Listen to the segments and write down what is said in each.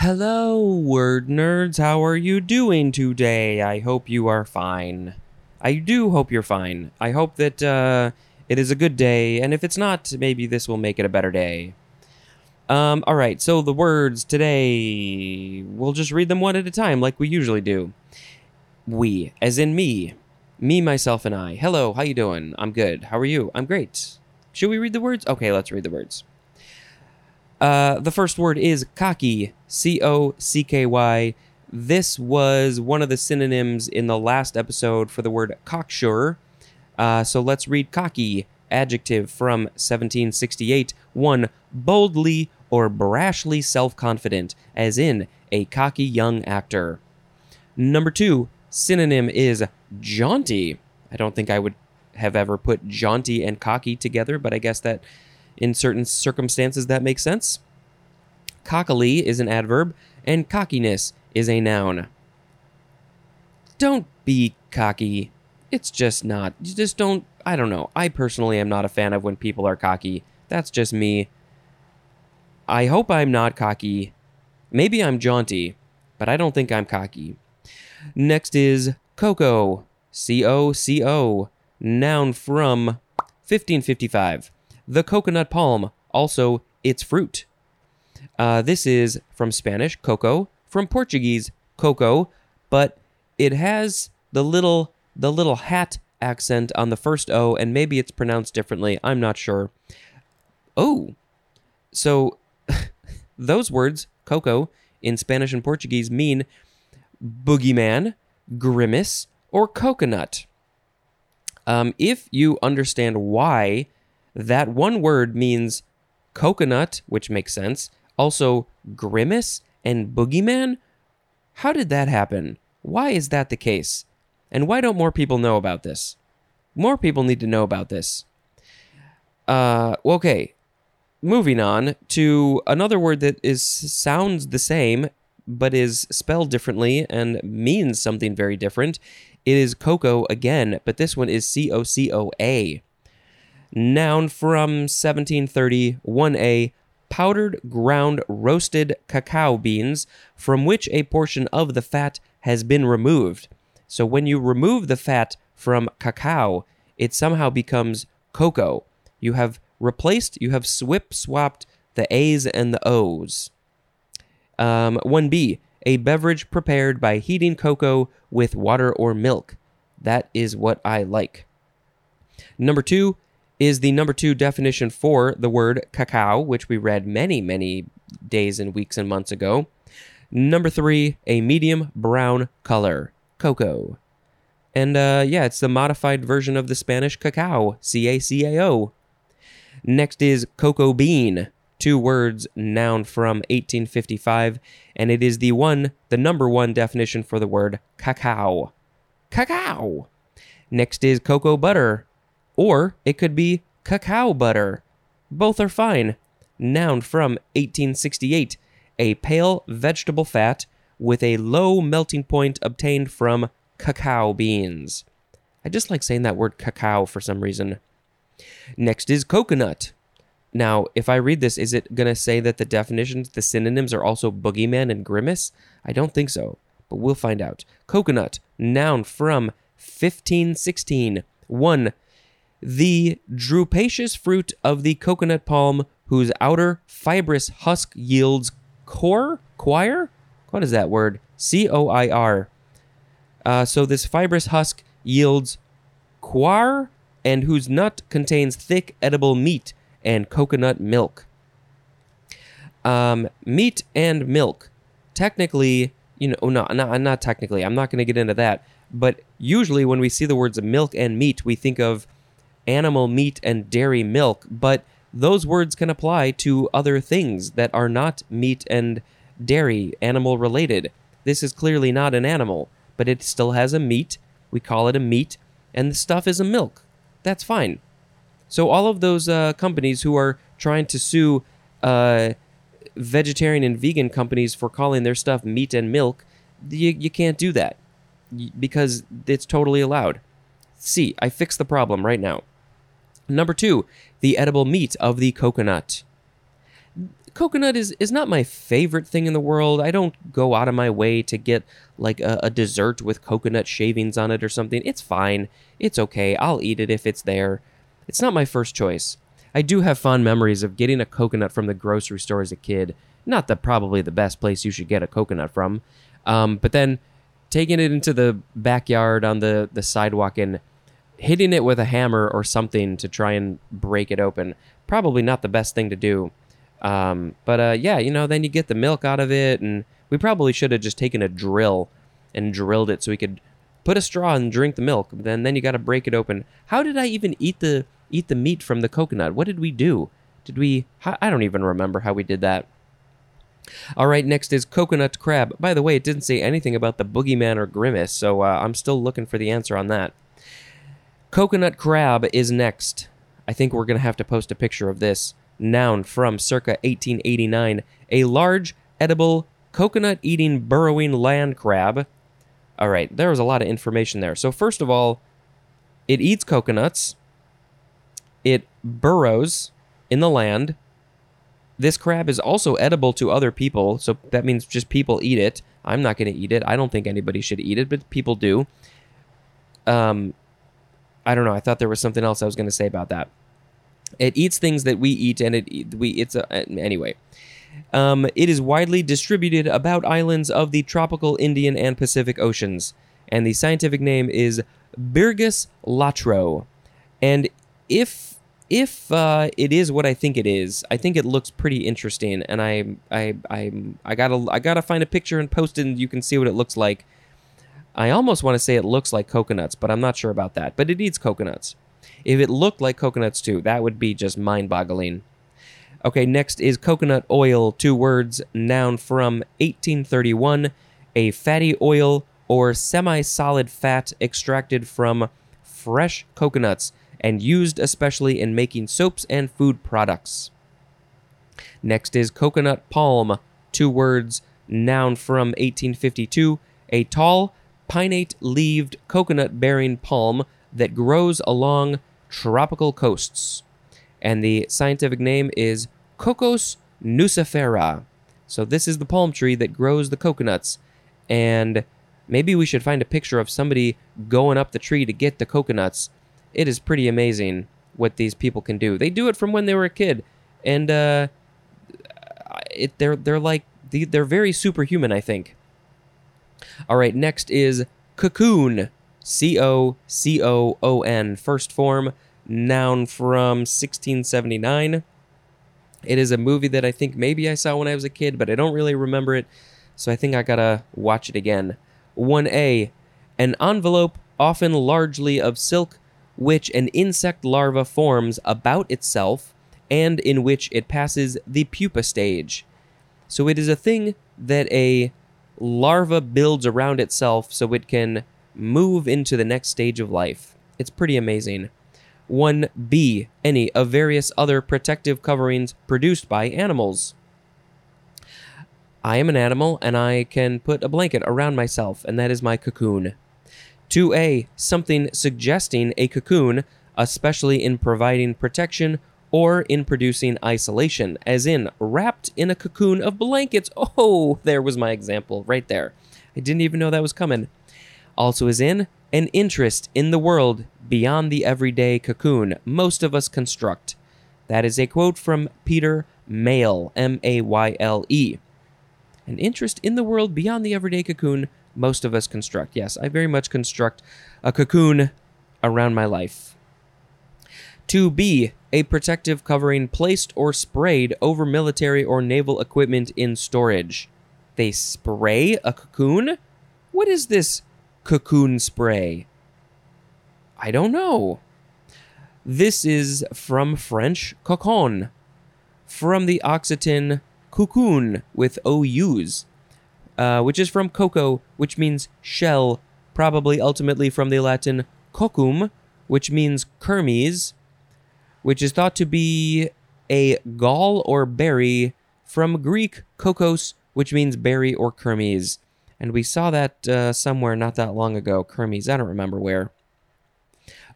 Hello, word nerds. How are you doing today? I hope you are fine. I do hope you're fine. I hope that uh, it is a good day, and if it's not, maybe this will make it a better day. Um, all right, so the words today, we'll just read them one at a time like we usually do. We, as in me. Me, myself, and I. Hello, how you doing? I'm good. How are you? I'm great. Should we read the words? Okay, let's read the words. Uh, the first word is cocky. C O C K Y. This was one of the synonyms in the last episode for the word cocksure. Uh, so let's read cocky. Adjective from 1768. One, boldly or brashly self confident, as in a cocky young actor. Number two, synonym is jaunty. I don't think I would have ever put jaunty and cocky together, but I guess that in certain circumstances that makes sense. Cockily is an adverb, and cockiness is a noun. Don't be cocky. It's just not. You just don't. I don't know. I personally am not a fan of when people are cocky. That's just me. I hope I'm not cocky. Maybe I'm jaunty, but I don't think I'm cocky. Next is coco. C O C O. Noun from 1555. The coconut palm, also its fruit. Uh, this is from Spanish, coco, from Portuguese, coco, but it has the little the little hat accent on the first O, and maybe it's pronounced differently. I'm not sure. Oh, so those words, coco, in Spanish and Portuguese mean boogeyman, grimace, or coconut. Um, if you understand why that one word means coconut, which makes sense, also grimace and boogeyman, how did that happen? Why is that the case? And why don't more people know about this? More people need to know about this. Uh, okay, moving on to another word that is sounds the same but is spelled differently and means something very different. It is cocoa again, but this one is C O C O A. Noun from 1730, 1A, powdered ground roasted cacao beans from which a portion of the fat has been removed. So when you remove the fat from cacao, it somehow becomes cocoa. You have replaced, you have swip swapped the A's and the O's. Um, 1B, a beverage prepared by heating cocoa with water or milk. That is what I like. Number two is the number two definition for the word cacao, which we read many, many days and weeks and months ago. Number three, a medium brown color, cocoa. And uh, yeah, it's the modified version of the Spanish cacao, C A C A O. Next is cocoa bean, two words, noun from 1855, and it is the one, the number one definition for the word cacao. Cacao. Next is cocoa butter, or it could be cacao butter. Both are fine. Noun from 1868, a pale vegetable fat with a low melting point obtained from cacao beans. I just like saying that word cacao for some reason. Next is coconut. Now, if I read this, is it going to say that the definitions, the synonyms are also boogeyman and grimace? I don't think so, but we'll find out. Coconut, noun from 1516. 1. The drupaceous fruit of the coconut palm whose outer fibrous husk yields core? Coir? What is that word? C O I R. Uh, so this fibrous husk yields coir and whose nut contains thick edible meat and coconut milk. Um, meat and milk. Technically, you know, no, not, not technically, I'm not going to get into that. But usually, when we see the words milk and meat, we think of animal meat and dairy milk. But those words can apply to other things that are not meat and dairy, animal related. This is clearly not an animal, but it still has a meat. We call it a meat, and the stuff is a milk. That's fine. So all of those uh, companies who are trying to sue uh, vegetarian and vegan companies for calling their stuff meat and milk, you, you can't do that because it's totally allowed. See, I fixed the problem right now. Number two, the edible meat of the coconut. coconut is is not my favorite thing in the world. I don't go out of my way to get like a, a dessert with coconut shavings on it or something. It's fine. It's okay. I'll eat it if it's there. It's not my first choice. I do have fond memories of getting a coconut from the grocery store as a kid. Not the probably the best place you should get a coconut from, um, but then taking it into the backyard on the the sidewalk and hitting it with a hammer or something to try and break it open. Probably not the best thing to do. Um, but uh, yeah, you know, then you get the milk out of it, and we probably should have just taken a drill and drilled it so we could put a straw and drink the milk. Then then you got to break it open. How did I even eat the eat the meat from the coconut? What did we do? Did we? I don't even remember how we did that. All right, next is coconut crab. By the way, it didn't say anything about the boogeyman or grimace, so uh, I'm still looking for the answer on that. Coconut crab is next. I think we're going to have to post a picture of this. Noun from circa 1889. A large, edible, coconut eating, burrowing land crab. All right, there was a lot of information there. So, first of all, it eats coconuts, it burrows in the land. This crab is also edible to other people, so that means just people eat it. I'm not going to eat it. I don't think anybody should eat it, but people do. Um, I don't know. I thought there was something else I was going to say about that. It eats things that we eat, and it we it's a, anyway. Um, it is widely distributed about islands of the tropical Indian and Pacific Oceans, and the scientific name is Birgus latro. And if if uh, it is what I think it is, I think it looks pretty interesting, and I I I I gotta I gotta find a picture and post it, and you can see what it looks like. I almost want to say it looks like coconuts, but I'm not sure about that. But it eats coconuts. If it looked like coconuts too, that would be just mind boggling. Okay, next is coconut oil, two words, noun from 1831, a fatty oil or semi solid fat extracted from fresh coconuts and used especially in making soaps and food products. Next is coconut palm, two words, noun from 1852, a tall, pinnate leaved coconut bearing palm that grows along tropical coasts. And the scientific name is Cocos nucifera. So, this is the palm tree that grows the coconuts. And maybe we should find a picture of somebody going up the tree to get the coconuts. It is pretty amazing what these people can do. They do it from when they were a kid. And uh, it, they're, they're like, they're very superhuman, I think. All right, next is cocoon. C O C O O N. First form, noun from 1679. It is a movie that I think maybe I saw when I was a kid, but I don't really remember it, so I think I gotta watch it again. 1A. An envelope, often largely of silk, which an insect larva forms about itself and in which it passes the pupa stage. So it is a thing that a larva builds around itself so it can move into the next stage of life. It's pretty amazing. 1b. Any of various other protective coverings produced by animals. I am an animal and I can put a blanket around myself, and that is my cocoon. 2a. Something suggesting a cocoon, especially in providing protection or in producing isolation, as in wrapped in a cocoon of blankets. Oh, there was my example right there. I didn't even know that was coming. Also, is in an interest in the world beyond the everyday cocoon most of us construct. That is a quote from Peter Mayle, M A Y L E. An interest in the world beyond the everyday cocoon most of us construct. Yes, I very much construct a cocoon around my life. 2b. A protective covering placed or sprayed over military or naval equipment in storage. They spray a cocoon? What is this cocoon spray? I don't know. This is from French cocon, from the Occitan cocoon with OUs, uh, which is from coco, which means shell, probably ultimately from the Latin coccum, which means kermes, which is thought to be a gall or berry from Greek kokos, which means berry or kermes. And we saw that uh, somewhere not that long ago. Kermes, I don't remember where.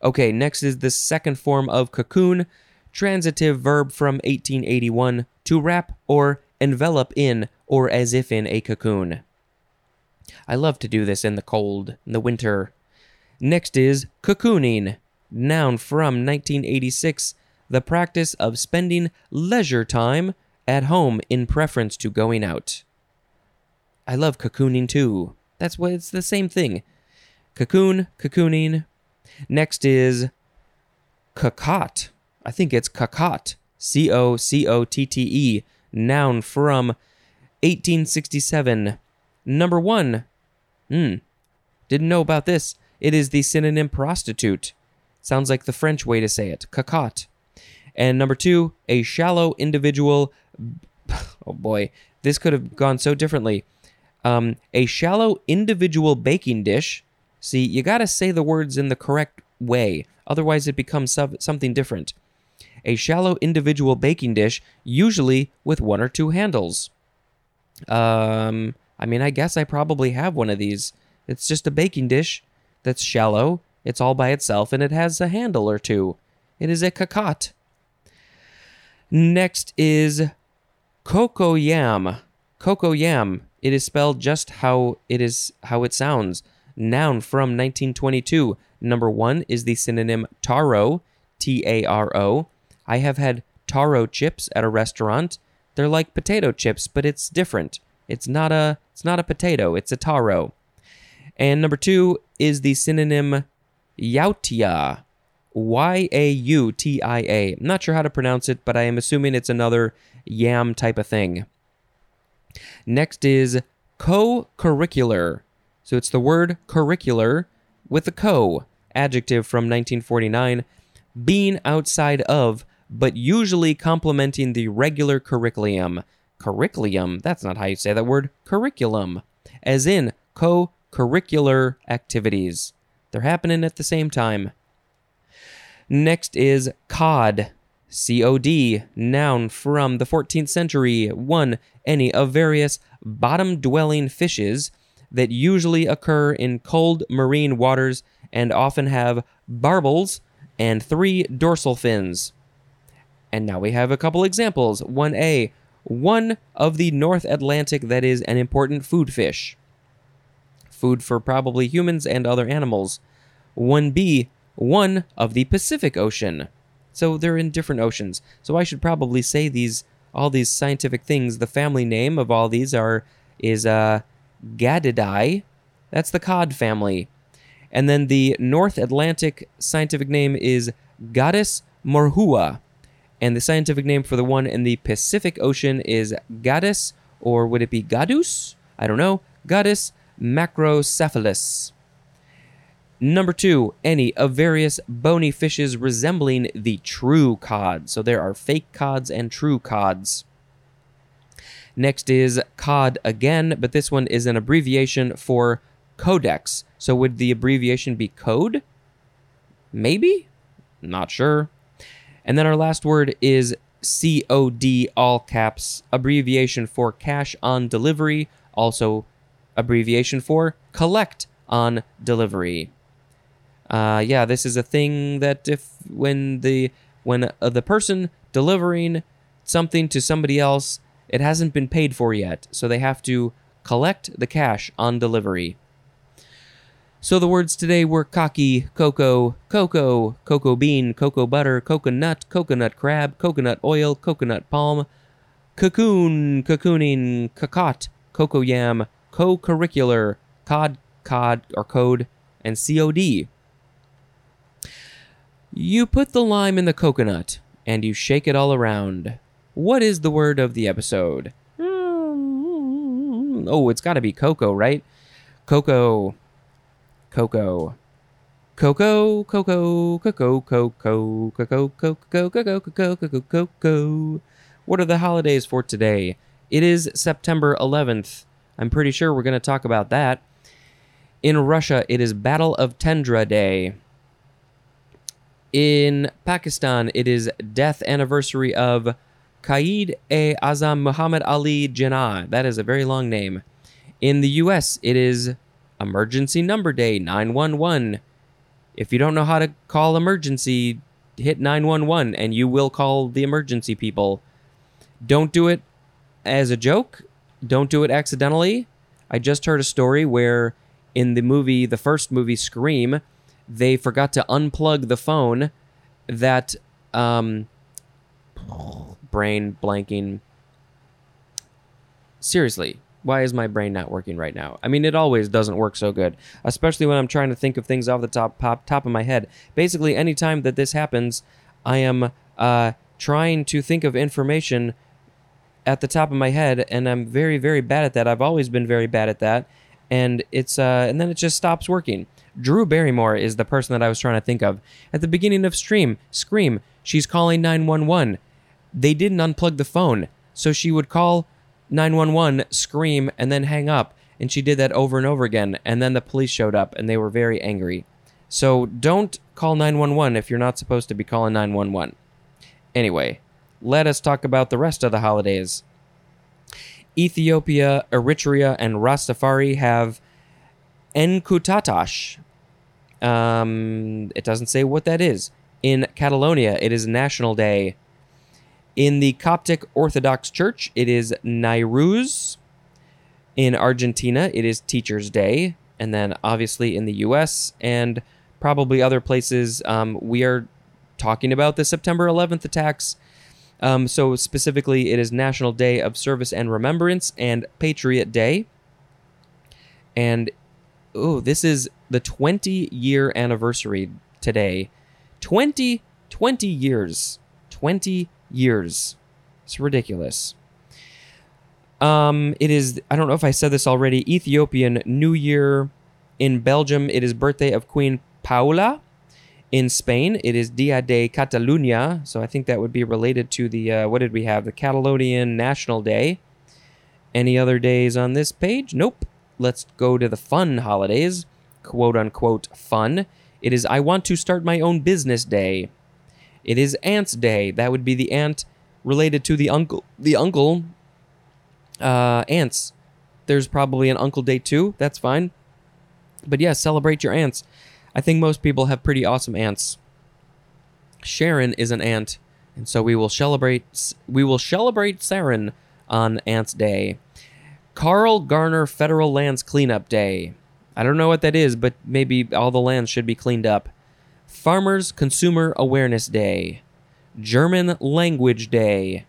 Okay, next is the second form of cocoon, transitive verb from 1881 to wrap or envelop in or as if in a cocoon. I love to do this in the cold, in the winter. Next is cocooning, noun from 1986, the practice of spending leisure time at home in preference to going out. I love cocooning too. That's what it's the same thing. Cocoon, cocooning. Next is cocotte. I think it's cocotte. C O C O T T E. Noun from 1867. Number one. Hmm. Didn't know about this. It is the synonym prostitute. Sounds like the French way to say it. Cocotte. And number two, a shallow individual. Oh boy, this could have gone so differently. Um, a shallow individual baking dish. See, you got to say the words in the correct way, otherwise, it becomes something different. A shallow individual baking dish, usually with one or two handles. Um, I mean, I guess I probably have one of these. It's just a baking dish that's shallow, it's all by itself, and it has a handle or two. It is a cocotte. Next is cocoa yam. Cocoa yam. It is spelled just how it is how it sounds. Noun from 1922. Number one is the synonym taro, T A R O. I have had taro chips at a restaurant. They're like potato chips, but it's different. It's not a it's not a potato, it's a taro. And number two is the synonym yautia. Y A U T I A. Not sure how to pronounce it, but I am assuming it's another yam type of thing. Next is co curricular. So it's the word curricular with the co, adjective from 1949, being outside of, but usually complementing the regular curriculum. Curriculum, that's not how you say that word. Curriculum, as in co curricular activities. They're happening at the same time. Next is cod. COD, noun from the 14th century. 1. Any of various bottom dwelling fishes that usually occur in cold marine waters and often have barbels and three dorsal fins. And now we have a couple examples. 1A, one of the North Atlantic that is an important food fish. Food for probably humans and other animals. 1B, one of the Pacific Ocean. So they're in different oceans. So I should probably say these all these scientific things. The family name of all these are is uh Gadidae. That's the cod family. And then the North Atlantic scientific name is Gadus morhua. And the scientific name for the one in the Pacific Ocean is Gadus, or would it be Gadus? I don't know. Gadus macrocephalus. Number two, any of various bony fishes resembling the true cod. So there are fake cods and true cods. Next is cod again, but this one is an abbreviation for codex. So would the abbreviation be code? Maybe? Not sure. And then our last word is COD, all caps, abbreviation for cash on delivery, also abbreviation for collect on delivery uh, yeah, this is a thing that if when the when uh, the person delivering something to somebody else, it hasn't been paid for yet, so they have to collect the cash on delivery. So the words today were cocky, coco, cocoa, cocoa bean, cocoa butter, coconut, coconut crab, coconut oil, coconut palm, cocoon, cocooning, cocotte, cocoa yam, co-curricular, cod, cod or code, and COD. You put the lime in the coconut and you shake it all around. What is the word of the episode? Mm, oh, it's got to be cocoa, right? Cocoa. Cocoa. Cocoa, cocoa, cocoa, cocoa, cocoa, cocoa, cocoa, cocoa, cocoa, cocoa. What are the holidays for today? It is September 11th. I'm pretty sure we're going to talk about that. In Russia, it is Battle of Tendra Day. In Pakistan, it is death anniversary of Qaid e Azam Muhammad Ali Jinnah. That is a very long name. In the US, it is Emergency Number Day 911. If you don't know how to call emergency, hit 911 and you will call the emergency people. Don't do it as a joke. Don't do it accidentally. I just heard a story where in the movie, the first movie, Scream, they forgot to unplug the phone that um brain blanking. Seriously why is my brain not working right now? I mean it always doesn't work so good especially when i'm trying to think of things off the top pop, top of my head. Basically anytime that this happens i am uh, trying to think of information at the top of my head and i'm very very bad at that i've always been very bad at that and it's uh, and then it just stops working Drew Barrymore is the person that I was trying to think of. At the beginning of Stream, Scream, she's calling 911. They didn't unplug the phone, so she would call 911, scream, and then hang up. And she did that over and over again. And then the police showed up and they were very angry. So don't call 911 if you're not supposed to be calling 911. Anyway, let us talk about the rest of the holidays. Ethiopia, Eritrea, and Rastafari have Enkutatash. Um, it doesn't say what that is. In Catalonia, it is National Day. In the Coptic Orthodox Church, it is Nairuz. In Argentina, it is Teacher's Day. And then, obviously, in the US and probably other places, um, we are talking about the September 11th attacks. Um, so, specifically, it is National Day of Service and Remembrance and Patriot Day. And oh, this is the 20 year anniversary today. 20, 20 years. 20 years. It's ridiculous. Um, it is, I don't know if I said this already, Ethiopian New Year. In Belgium, it is birthday of Queen Paola. In Spain, it is Dia de Catalunya. So I think that would be related to the, uh, what did we have? The Catalonian National Day. Any other days on this page? Nope let's go to the fun holidays, quote unquote fun. It is I want to start my own business day. It is Aunt's Day. That would be the aunt related to the uncle. The uncle. Uh, aunts. There's probably an Uncle Day too. That's fine. But yeah, celebrate your aunts. I think most people have pretty awesome aunts. Sharon is an aunt, and so we will celebrate. We will celebrate Sharon on Aunt's Day. Carl Garner Federal Lands Cleanup Day. I don't know what that is, but maybe all the lands should be cleaned up. Farmers Consumer Awareness Day. German Language Day.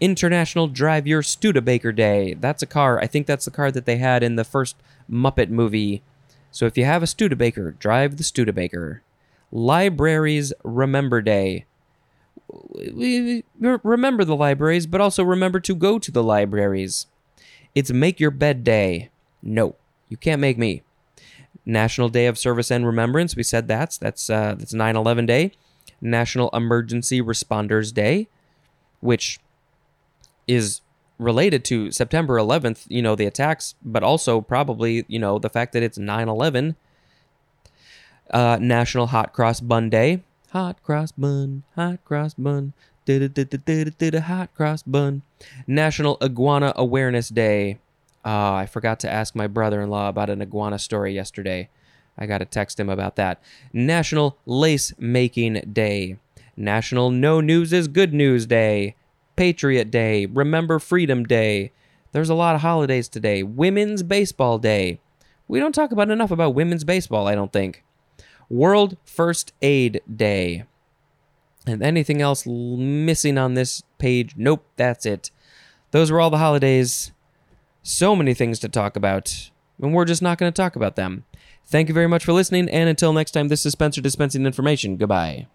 International Drive Your Studebaker Day. That's a car. I think that's the car that they had in the first Muppet movie. So if you have a Studebaker, drive the Studebaker. Libraries Remember Day. Remember the libraries, but also remember to go to the libraries. It's Make Your Bed Day. No, you can't make me. National Day of Service and Remembrance. We said that's that's uh, that's 9/11 Day. National Emergency Responders Day, which is related to September 11th. You know the attacks, but also probably you know the fact that it's 9/11. Uh, National Hot Cross Bun Day. Hot cross bun, hot cross bun. Hot cross bun. National Iguana Awareness Day. Uh, I forgot to ask my brother in law about an iguana story yesterday. I got to text him about that. National Lace Making Day. National No News is Good News Day. Patriot Day. Remember Freedom Day. There's a lot of holidays today. Women's Baseball Day. We don't talk about enough about women's baseball, I don't think. World First Aid Day. And anything else missing on this page? Nope, that's it. Those were all the holidays. So many things to talk about, and we're just not going to talk about them. Thank you very much for listening, and until next time, this is Spencer dispensing information. Goodbye.